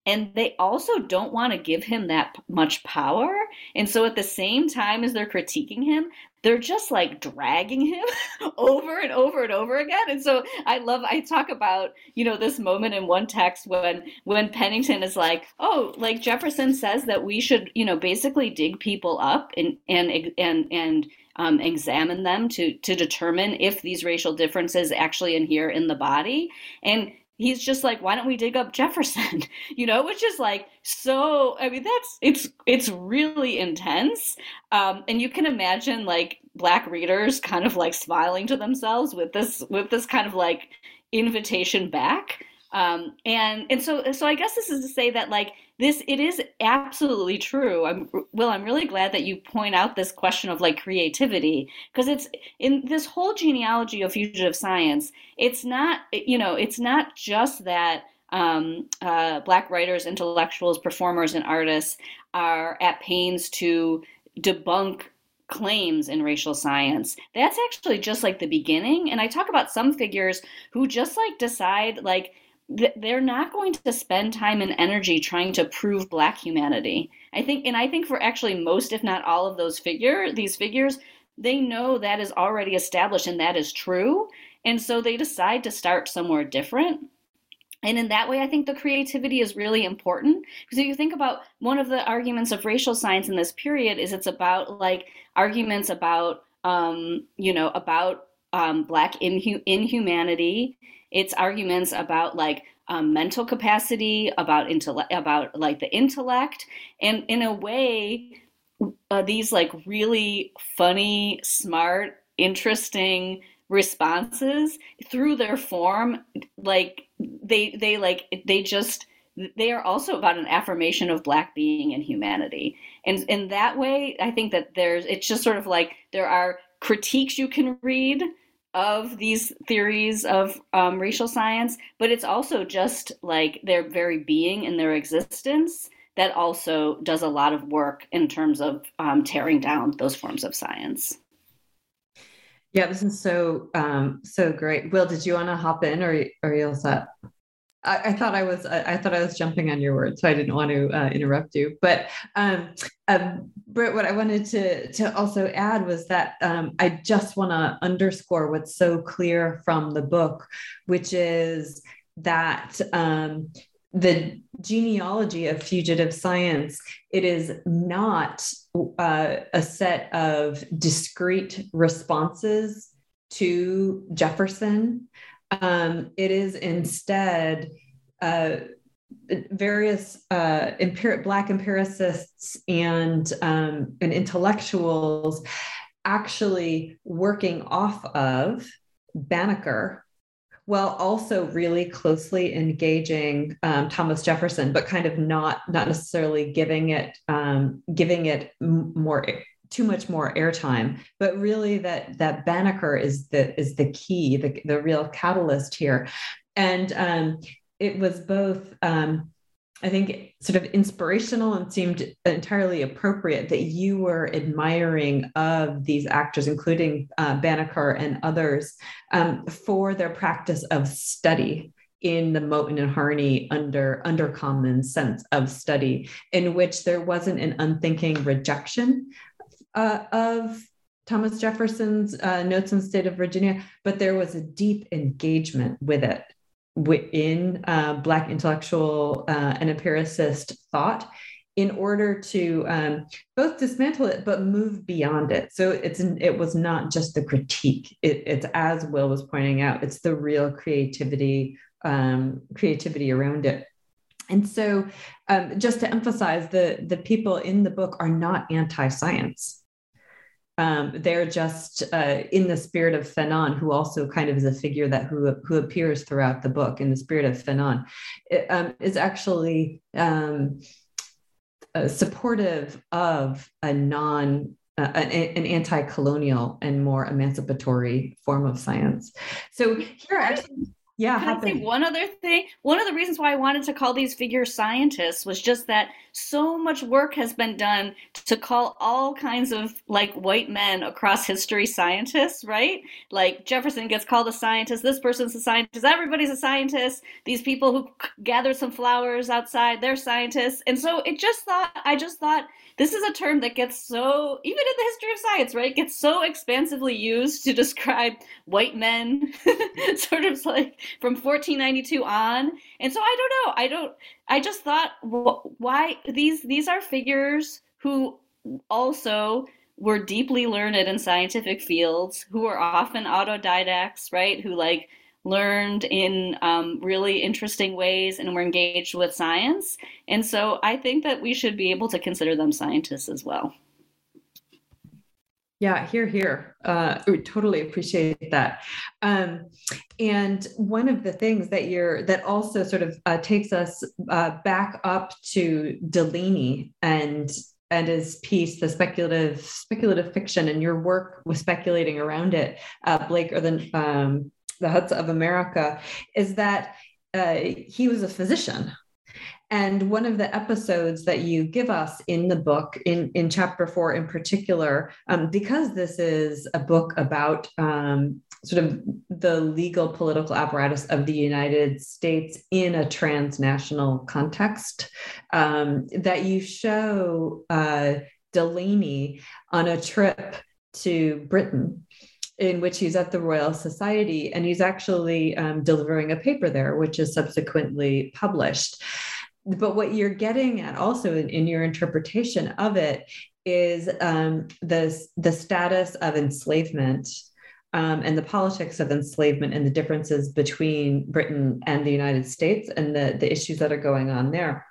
S3: and they also don't want to give him that much power. And so at the same time as they're critiquing him, they're just like dragging him over and over and over again. And so I love I talk about, you know, this moment in one text when when Pennington is like, "Oh, like Jefferson says that we should, you know, basically dig people up and and and and um, examine them to to determine if these racial differences actually inhere in the body." And he's just like why don't we dig up jefferson? You know which is like so i mean that's it's it's really intense. Um, and you can imagine like black readers kind of like smiling to themselves with this with this kind of like invitation back. Um, and and so so I guess this is to say that like this it is absolutely true. I'm Will, I'm really glad that you point out this question of like creativity because it's in this whole genealogy of fugitive science. It's not you know it's not just that um, uh, black writers, intellectuals, performers, and artists are at pains to debunk claims in racial science. That's actually just like the beginning. And I talk about some figures who just like decide like they're not going to spend time and energy trying to prove black humanity. I think and I think for actually most if not all of those figure these figures they know that is already established and that is true. And so they decide to start somewhere different. And in that way, I think the creativity is really important because if you think about one of the arguments of racial science in this period is it's about like arguments about um, you know about um, black inhu- inhumanity. It's arguments about like um, mental capacity, about intellect, about like the intellect, and in a way, uh, these like really funny, smart, interesting responses through their form like they they like they just they are also about an affirmation of black being and humanity. And in that way i think that there's it's just sort of like there are critiques you can read of these theories of um, racial science but it's also just like their very being and their existence that also does a lot of work in terms of um, tearing down those forms of science
S1: yeah, this is so um, so great. Will, did you want to hop in, or are you all set? I, I thought I was I, I, thought I was jumping on your words, so I didn't want to uh, interrupt you. But um, um, Britt, what I wanted to to also add was that um, I just want to underscore what's so clear from the book, which is that um, the genealogy of fugitive science it is not uh, a set of discrete responses to jefferson um, it is instead uh, various uh, empir- black empiricists and um, and intellectuals actually working off of banneker while also really closely engaging um, Thomas Jefferson, but kind of not not necessarily giving it um, giving it more too much more airtime, but really that that Banneker is the is the key, the, the real catalyst here, and um, it was both um, I think sort of inspirational and seemed entirely appropriate that you were admiring of these actors, including uh, Banneker and others, um, for their practice of study in the Moten and Harney under undercommons sense of study, in which there wasn't an unthinking rejection uh, of Thomas Jefferson's uh, notes on the state of Virginia, but there was a deep engagement with it within uh, Black intellectual uh, and empiricist thought in order to um, both dismantle it but move beyond it. So it's it was not just the critique. It, it's as Will was pointing out, it's the real creativity um, creativity around it. And so, um, just to emphasize, the the people in the book are not anti-science um, they're just uh, in the spirit of Fanon, who also kind of is a figure that who, who appears throughout the book in the spirit of Fanon, it, um, is actually um, uh, supportive of a non uh, an, an, anti-colonial and more emancipatory form of science. So here, actually, yeah.
S3: Can I say one other thing? One of the reasons why I wanted to call these figures scientists was just that so much work has been done to call all kinds of like white men across history scientists, right? Like Jefferson gets called a scientist, this person's a scientist, everybody's a scientist. These people who gathered some flowers outside, they're scientists. And so it just thought, I just thought this is a term that gets so, even in the history of science, right, gets so expansively used to describe white men, sort of like from 1492 on. And so I don't know. I don't, I just thought, why these, these are figures who also were deeply learned in scientific fields, who were often autodidacts, right, who like, learned in um, really interesting ways and were engaged with science. And so I think that we should be able to consider them scientists as well.
S1: Yeah, here, here. Uh, we totally appreciate that. Um, and one of the things that you're that also sort of uh, takes us uh, back up to Delany and and his piece, the speculative speculative fiction, and your work with speculating around it, uh, Blake or the um, the Huts of America, is that uh, he was a physician and one of the episodes that you give us in the book, in, in chapter four in particular, um, because this is a book about um, sort of the legal political apparatus of the United States in a transnational context, um, that you show uh, Delany on a trip to Britain in which he's at the Royal Society and he's actually um, delivering a paper there, which is subsequently published but what you're getting at also in, in your interpretation of it is um, the, the status of enslavement um, and the politics of enslavement and the differences between Britain and the United States and the, the issues that are going on there.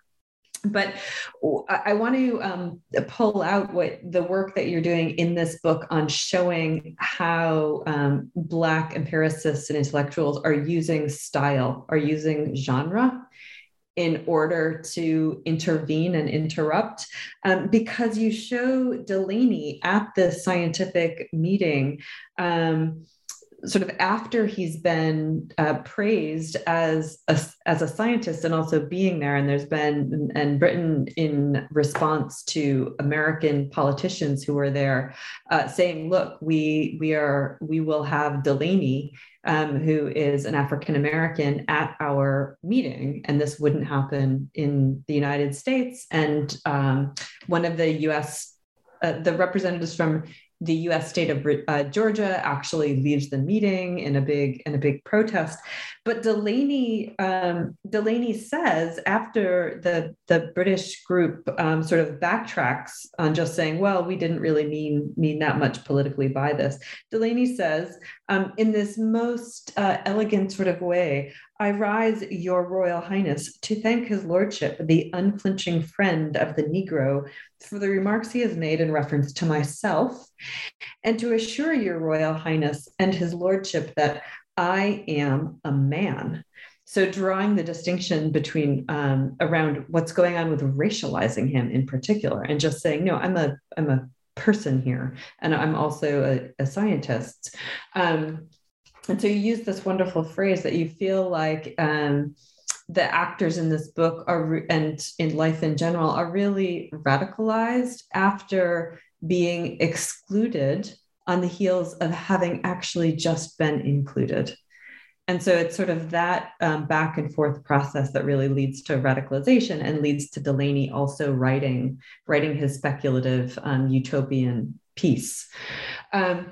S1: But I want to um, pull out what the work that you're doing in this book on showing how um, Black empiricists and intellectuals are using style, are using genre in order to intervene and interrupt um, because you show Delany at the scientific meeting um, sort of after he's been uh, praised as a, as a scientist and also being there and there's been and britain in response to american politicians who were there uh, saying look we we are we will have delany um, who is an African American at our meeting, and this wouldn't happen in the United States. And um, one of the U.S. Uh, the representatives from the U.S. state of uh, Georgia actually leaves the meeting in a big in a big protest. But Delany um, Delany says after the the British group um, sort of backtracks on just saying, "Well, we didn't really mean mean that much politically by this." Delany says, um, in this most uh, elegant sort of way, I rise, Your Royal Highness, to thank His Lordship, the unflinching friend of the Negro, for the remarks he has made in reference to myself, and to assure Your Royal Highness and His Lordship that I am a man. So, drawing the distinction between um, around what's going on with racializing him in particular, and just saying, no, I'm a I'm a person here, and I'm also a, a scientist. Um, and so you use this wonderful phrase that you feel like um, the actors in this book are and in life in general are really radicalized after being excluded on the heels of having actually just been included. And so it's sort of that um, back and forth process that really leads to radicalization and leads to Delany also writing writing his speculative um, utopian piece. Um,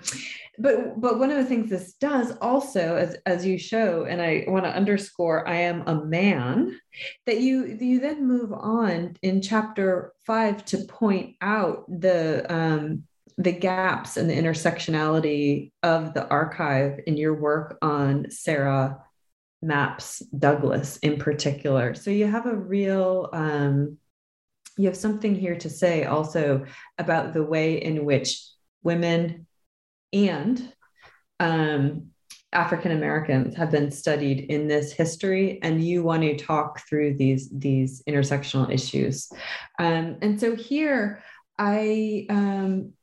S1: but but one of the things this does also as as you show and i want to underscore i am a man that you you then move on in chapter five to point out the um the gaps and the intersectionality of the archive in your work on sarah Mapps douglas in particular so you have a real um you have something here to say also about the way in which women and um, African Americans have been studied in this history, and you want to talk through these these intersectional issues. Um, and so here, I um,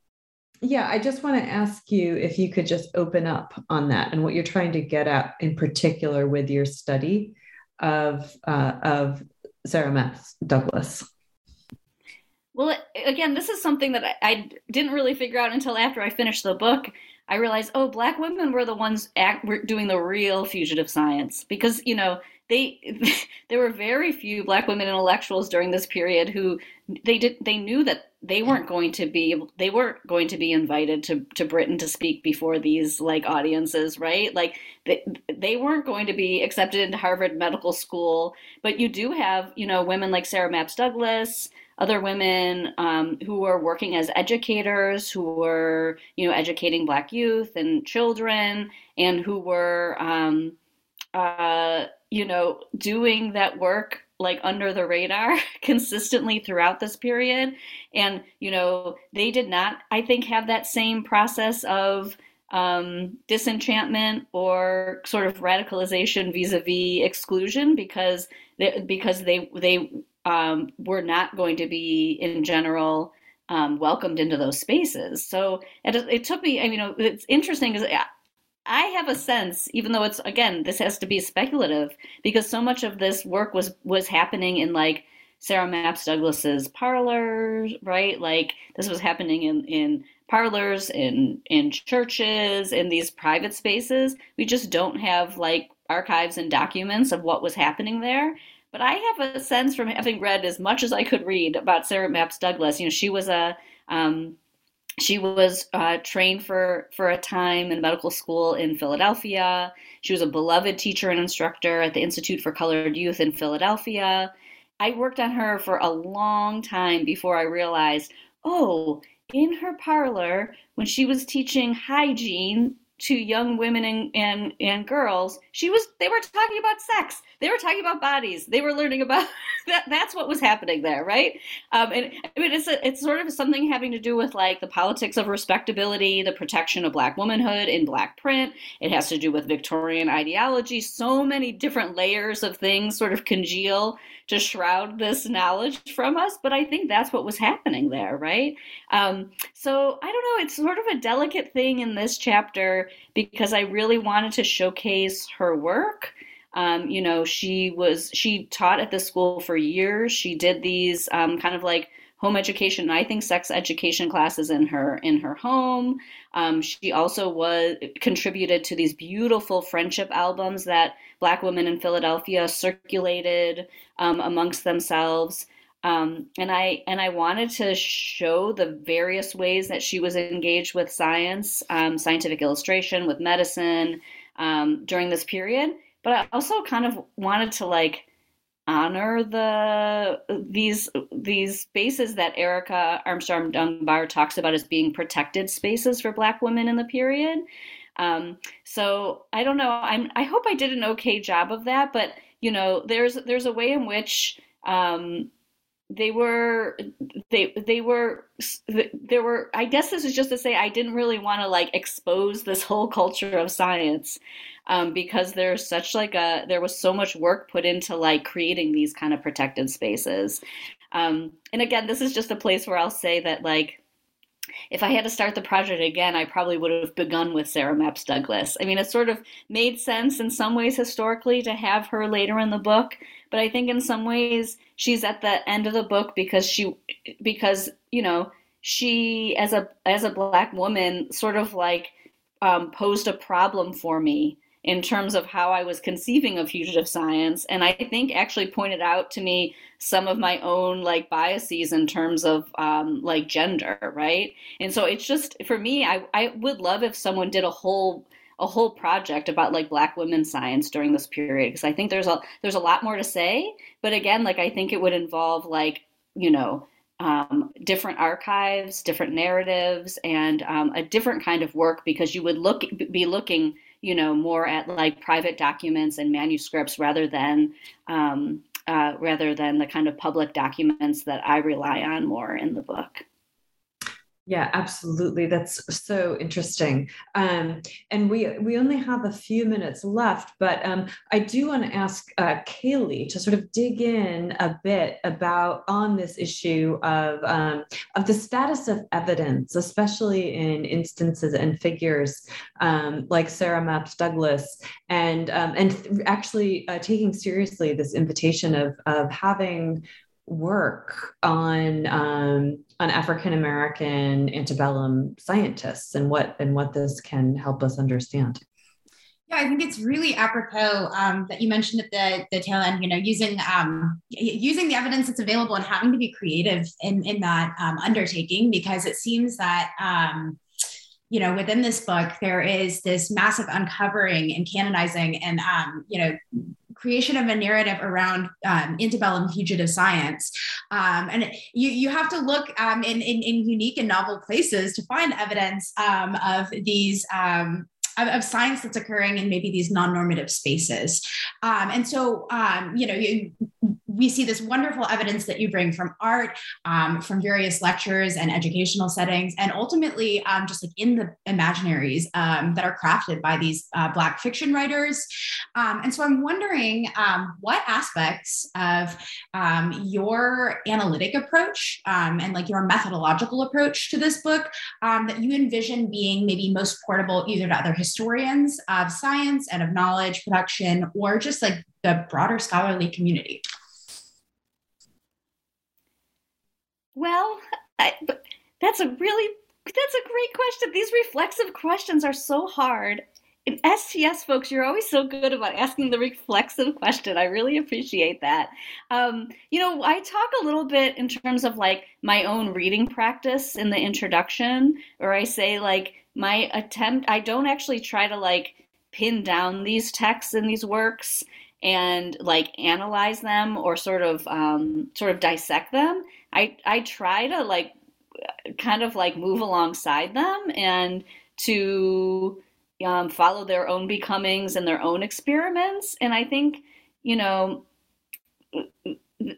S1: yeah, I just want to ask you if you could just open up on that and what you're trying to get at in particular with your study of uh, of Sarah Mapps Douglas.
S3: Well, again, this is something that I, I, didn't really figure out until after I finished the book. I realized, oh, black women were the ones act, were doing the real fugitive science because you know they there were very few black women intellectuals during this period who they did they knew that they weren't going to be they weren't going to be invited to to Britain to speak before these like audiences, right? Like they, they weren't going to be accepted into Harvard Medical School, but you do have you know women like Sarah Mapps Douglas other women um, who were working as educators, who were, you know, educating Black youth and children, and who were, um, uh, you know, doing that work like under the radar consistently throughout this period and you know they did not i think have that same process of um, disenchantment or sort of radicalization vis-a-vis exclusion because they, because they they um, were not going to be in general um, welcomed into those spaces. So it, it took me. I mean, you know, it's interesting because I have a sense, even though it's again, this has to be speculative because so much of this work was was happening in like Sarah Mapps Douglas's parlors, right? Like this was happening in in parlors, in in churches, in these private spaces. We just don't have like archives and documents of what was happening there. But I have a sense from having read as much as I could read about Sarah Mapps Douglas. You know, she was a um, she was uh, trained for for a time in medical school in Philadelphia. She was a beloved teacher and instructor at the Institute for Colored Youth in Philadelphia. I worked on her for a long time before I realized, oh, in her parlor, when she was teaching hygiene to young women and, and, and girls, she was they were talking about sex. They were talking about bodies. They were learning about that. That's what was happening there, right? Um, and I mean, it's a, it's sort of something having to do with like the politics of respectability, the protection of black womanhood in black print. It has to do with Victorian ideology. So many different layers of things sort of congeal to shroud this knowledge from us. But I think that's what was happening there, right? Um, so I don't know. It's sort of a delicate thing in this chapter because I really wanted to showcase her work. Um, you know, she was she taught at the school for years. She did these um, kind of like home education and I think sex education classes in her in her home. Um, she also was contributed to these beautiful friendship albums that Black women in Philadelphia circulated um, amongst themselves. Um, and I and I wanted to show the various ways that she was engaged with science, um, scientific illustration, with medicine um, during this period. But I also kind of wanted to like honor the these these spaces that Erica Armstrong Dunbar talks about as being protected spaces for Black women in the period. Um, so I don't know. I'm I hope I did an okay job of that, but you know, there's there's a way in which um, they were they they were there were i guess this is just to say i didn't really want to like expose this whole culture of science um, because there's such like a there was so much work put into like creating these kind of protected spaces um, and again this is just a place where i'll say that like if I had to start the project again, I probably would have begun with Sarah Mapps Douglas. I mean, it sort of made sense in some ways historically to have her later in the book, but I think in some ways she's at the end of the book because she because you know she as a as a black woman sort of like um, posed a problem for me in terms of how I was conceiving of fugitive science. And I think actually pointed out to me some of my own like biases in terms of um, like gender, right? And so it's just for me, I, I would love if someone did a whole a whole project about like black women science during this period because I think there's a there's a lot more to say. But again, like I think it would involve like, you know, um, different archives, different narratives, and um, a different kind of work because you would look be looking you know, more at like private documents and manuscripts rather than um, uh, rather than the kind of public documents that I rely on more in the book.
S1: Yeah, absolutely. That's so interesting. Um, and we we only have a few minutes left, but um, I do want to ask uh, Kaylee to sort of dig in a bit about on this issue of um, of the status of evidence, especially in instances and figures um, like Sarah Mapps Douglas, and um, and actually uh, taking seriously this invitation of of having work on um, on African American antebellum scientists and what and what this can help us understand.
S7: Yeah, I think it's really apropos um, that you mentioned at the, the tail end, you know, using um, using the evidence that's available and having to be creative in, in that um, undertaking because it seems that um, you know within this book there is this massive uncovering and canonizing and um, you know creation of a narrative around um, antebellum fugitive science. Um, and you, you have to look um, in, in, in, unique and novel places to find evidence um, of these um, of, of, science that's occurring in maybe these non-normative spaces. Um, and so, um, you know, you, we see this wonderful evidence that you bring from art, um, from various lectures and educational settings, and ultimately um, just like in the imaginaries um, that are crafted by these uh, Black fiction writers. Um, and so I'm wondering um, what aspects of um, your analytic approach and like your methodological approach to this book that you envision being maybe most portable either to other historians of science and of knowledge production or just like the broader scholarly community.
S3: Well, I, that's a really that's a great question. These reflexive questions are so hard. In STS, folks, you're always so good about asking the reflexive question. I really appreciate that. Um, you know, I talk a little bit in terms of like my own reading practice in the introduction, or I say like my attempt, I don't actually try to like pin down these texts and these works and like analyze them or sort of um, sort of dissect them. I I try to like kind of like move alongside them and to um, follow their own becomings and their own experiments. And I think you know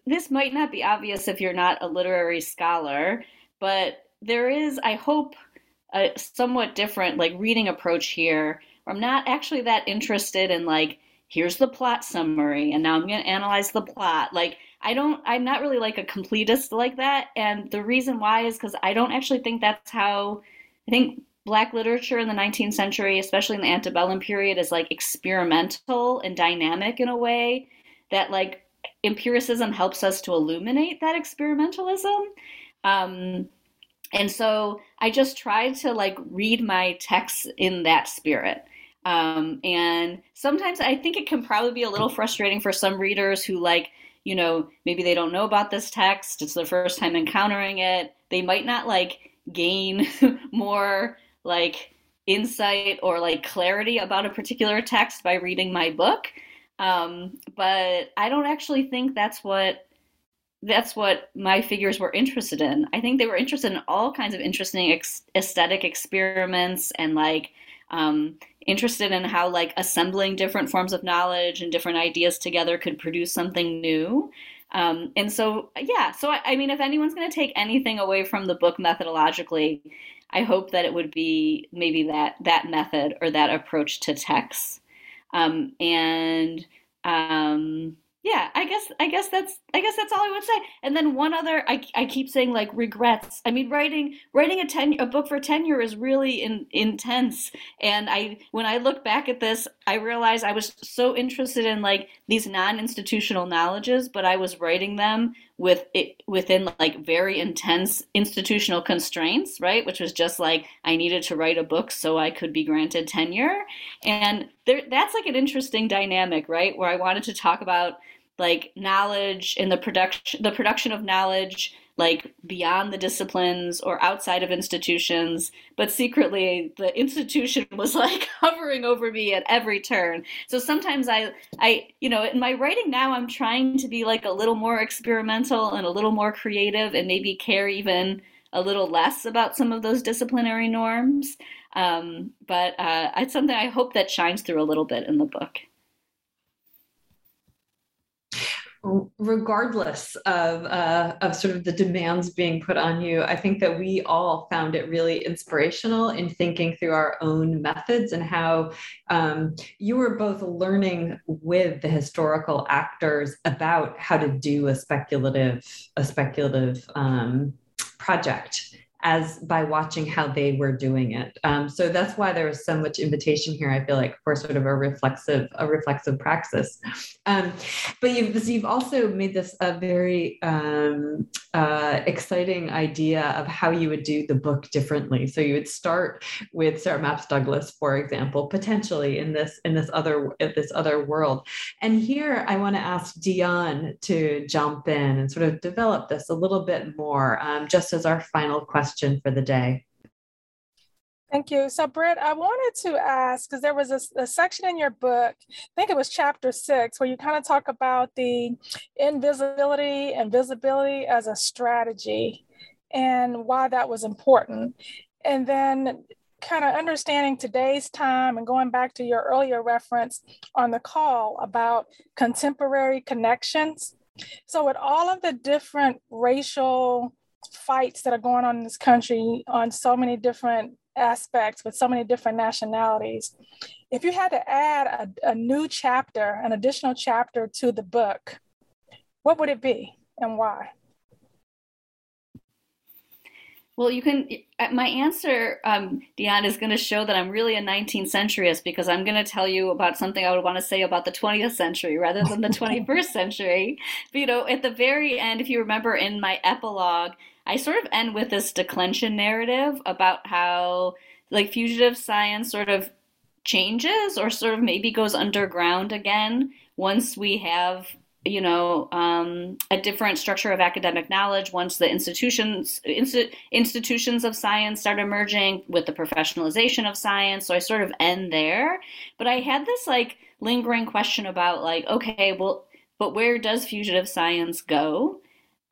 S3: this might not be obvious if you're not a literary scholar, but there is, I hope, a somewhat different like reading approach here. I'm not actually that interested in like here's the plot summary and now i'm going to analyze the plot like i don't i'm not really like a completist like that and the reason why is because i don't actually think that's how i think black literature in the 19th century especially in the antebellum period is like experimental and dynamic in a way that like empiricism helps us to illuminate that experimentalism um, and so i just tried to like read my texts in that spirit um, and sometimes I think it can probably be a little frustrating for some readers who, like, you know, maybe they don't know about this text, it's their first time encountering it. They might not like gain more like insight or like clarity about a particular text by reading my book. Um, but I don't actually think that's what that's what my figures were interested in. I think they were interested in all kinds of interesting ex- aesthetic experiments and like um, interested in how like assembling different forms of knowledge and different ideas together could produce something new. Um, and so, yeah, so I, I mean, if anyone's going to take anything away from the book methodologically, I hope that it would be maybe that that method or that approach to text. Um, and um, yeah i guess i guess that's i guess that's all i would say. And then one other i, I keep saying like regrets. I mean writing writing a ten a book for tenure is really in, intense. And i when i look back at this i realize i was so interested in like these non-institutional knowledges but i was writing them with it within like very intense institutional constraints right? Which was just like i needed to write a book so i could be granted tenure. And there that's like an interesting dynamic right? Where i wanted to talk about like knowledge in the production the production of knowledge like beyond the disciplines or outside of institutions. But secretly the institution was like hovering over me at every turn. So sometimes i i you know in my writing now i'm trying to be like a little more experimental and a little more creative and maybe care even a little less about some of those disciplinary norms. Um, but uh, it's something i hope that shines through a little bit in the book
S1: regardless of uh, of sort of the demands being put on you, I think that we all found it really inspirational in thinking through our own methods and how um, you were both learning with the historical actors about how to do a speculative a speculative um, project as by watching how they were doing it. Um, so that's why there was so much invitation here. I feel like for sort of a reflexive, a reflexive praxis. Um, but you've, you've also made this a very um, uh, exciting idea of how you would do the book differently. So you would start with Sarah Mapps Douglas, for example, potentially in this in this other in this other world. And here I want to ask Dion to jump in and sort of develop this a little bit more, um, just as our final question question for the day.
S8: Thank you. So, Britt, I wanted to ask because there was a, a, section in your book, I think it was chapter six, where you kind of talk about the invisibility and visibility as a strategy and why that was important. And then kind of understanding today's time and going back to your earlier reference on the call about contemporary connections. So, with all of the different racial fights that are going on in this country on so many different aspects with so many different nationalities, if you had to add a, a new chapter, an additional chapter to the book, what would it be and why?
S3: Well, you can. Uh, my answer, um, Dion, is going to show that I'm really a 19th centuryist because I'm going to tell you about something I would want to say about the 20th century rather than the 21st century. But, you know, at the very end, if you remember in my epilogue, I sort of end with this declension narrative about how, like, fugitive science sort of changes or sort of maybe goes underground again once we have you know um, a different structure of academic knowledge once the institutions institutions of science start emerging with the professionalization of science. So i sort of end there. But i had this like lingering question about like okay well but where does fugitive science go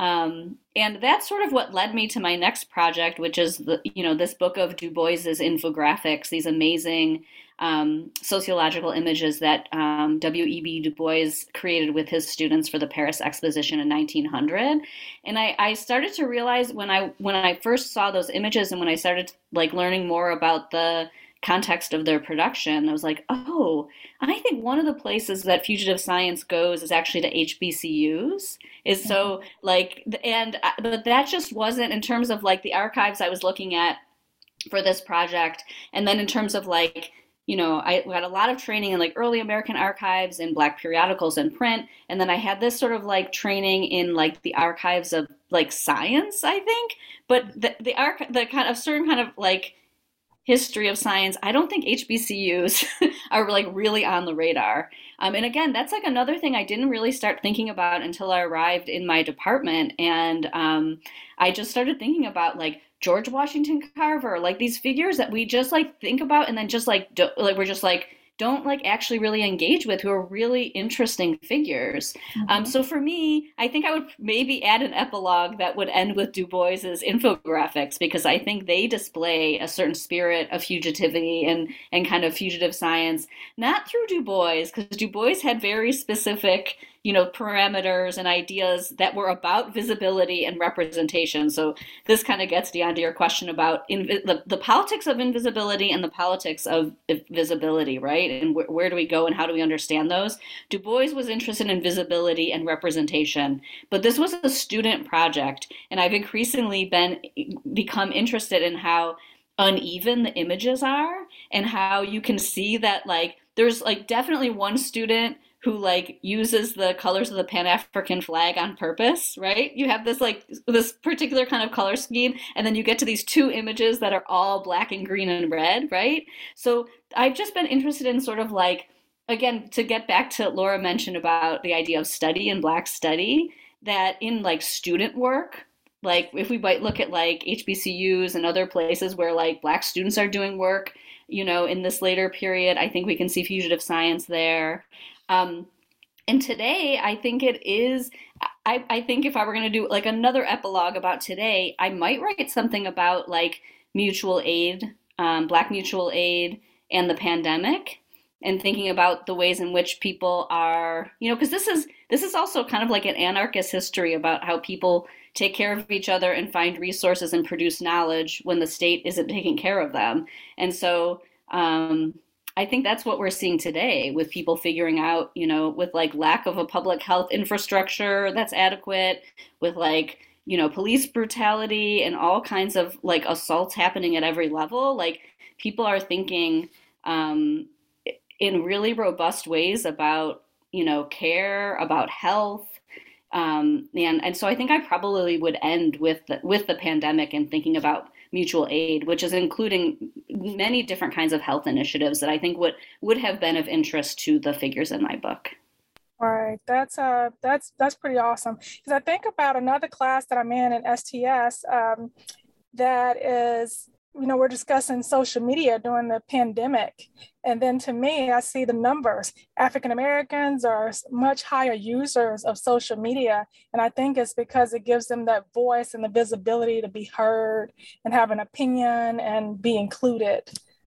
S3: um, and that's sort of what led me to my next project, which is the you know this book of Du Bois's infographics, these amazing um, sociological images that um, W.E.B. Du Bois created with his students for the Paris Exposition in 1900. And I, I started to realize when I when I first saw those images and when I started like learning more about the context of their production, I was like, oh, I think one of the places that fugitive science goes is actually to HBCUs. Is so mm-hmm. like, and uh, but that just wasn't in terms of like the archives I was looking at for this project, and then in terms of like you know, I had a lot of training in like early American archives and black periodicals and print. And then I had this sort of like training in like the archives of like science, I think. But the, the arch, the kind of certain kind of like history of science, I don't think HBCUs are like really on the radar. Um, and again, that's like another thing I didn't really start thinking about until I arrived in my department. And um, I just started thinking about like George Washington Carver, like these figures that we just like think about and then just like do, like we're just like don't like actually really engage with who are really interesting figures. Um, mm-hmm. Um, so for me, I think I would maybe add an epilogue that would end with Du Bois's infographics because I think they display a certain spirit of fugitivity and and kind of fugitive science, not through Du Bois because Du Bois had very specific you know parameters and ideas that were about visibility and representation. So this kind of gets down to your question about the, the politics of invisibility and the politics of visibility right? And wh- where do we go and how do we understand those? Du bois was interested in visibility and representation but this was a student project and i've increasingly been become interested in how uneven the images are and how you can see that like there's like definitely one student who like uses the colors of the Pan African flag on purpose, right? You have this like this particular kind of color scheme, and then you get to these two images that are all black and green and red, right? So I've just been interested in sort of like again to get back to Laura mentioned about the idea of study and black study that in like student work like if we might look at like HBCUs and other places where like black students are doing work, you know, in this later period, I think we can see fugitive science there. Um, and today, I think it is. I, I think if I were going to do like another epilogue about today, I might write something about like mutual aid, um, Black mutual aid, and the pandemic, and thinking about the ways in which people are, you know, because this is this is also kind of like an anarchist history about how people take care of each other and find resources and produce knowledge when the state isn't taking care of them, and so. Um, I think that's what we're seeing today with people figuring out, you know, with like lack of a public health infrastructure that's adequate, with like, you know, police brutality and all kinds of like assaults happening at every level. Like people are thinking um, in really robust ways about, you know, care, about health. Um, and, and so I think I probably would end with the, with the pandemic and thinking about mutual aid, which is including many different kinds of health initiatives that I think would would have been of interest to the figures in my book.
S8: Right, that's uh, that's that's pretty awesome. Because I think about another class that I'm in in STS um, that is you know, we're discussing social media during the pandemic. And then to me, I see the numbers. African Americans are much higher users of social media. And I think it's because it gives them that voice and the visibility to be heard and have an opinion and be included.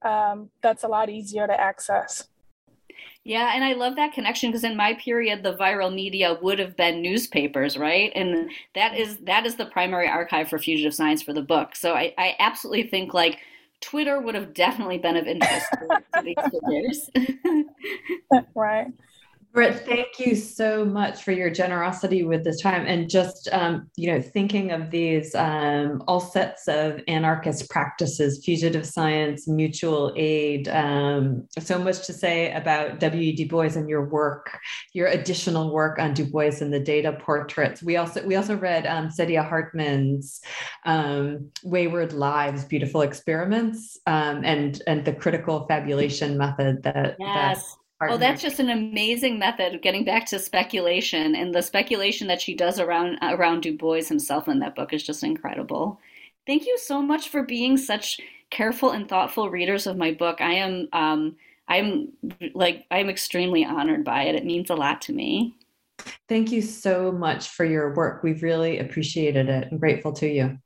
S8: Um, that's a lot easier to access.
S3: Yeah, and I love that connection because in my period the viral media would have been newspapers, right? And that is that is the primary archive for fugitive science for the book. So I, I absolutely think like Twitter would have definitely been of interest to these figures.
S8: right.
S1: Britt, thank you so much for your generosity with this time and just um, you know thinking of these um, all sets of anarchist practices, fugitive science, mutual aid. Um, so much to say about W. Du Bois and your work, your additional work on Du Bois and the data portraits. We also we also read um, Hartman's um, Wayward Lives, Beautiful Experiments, um, and and the critical fabulation method that.
S3: Yes.
S1: that
S3: Oh, that's just an amazing method of getting back to speculation, and the speculation that she does around around Du Bois himself in that book is just incredible. Thank you so much for being such careful and thoughtful readers of my book. I am, um, I'm like, I'm extremely honored by it. It means a lot to me.
S1: Thank you so much for your work. We've really appreciated it. I'm grateful to you.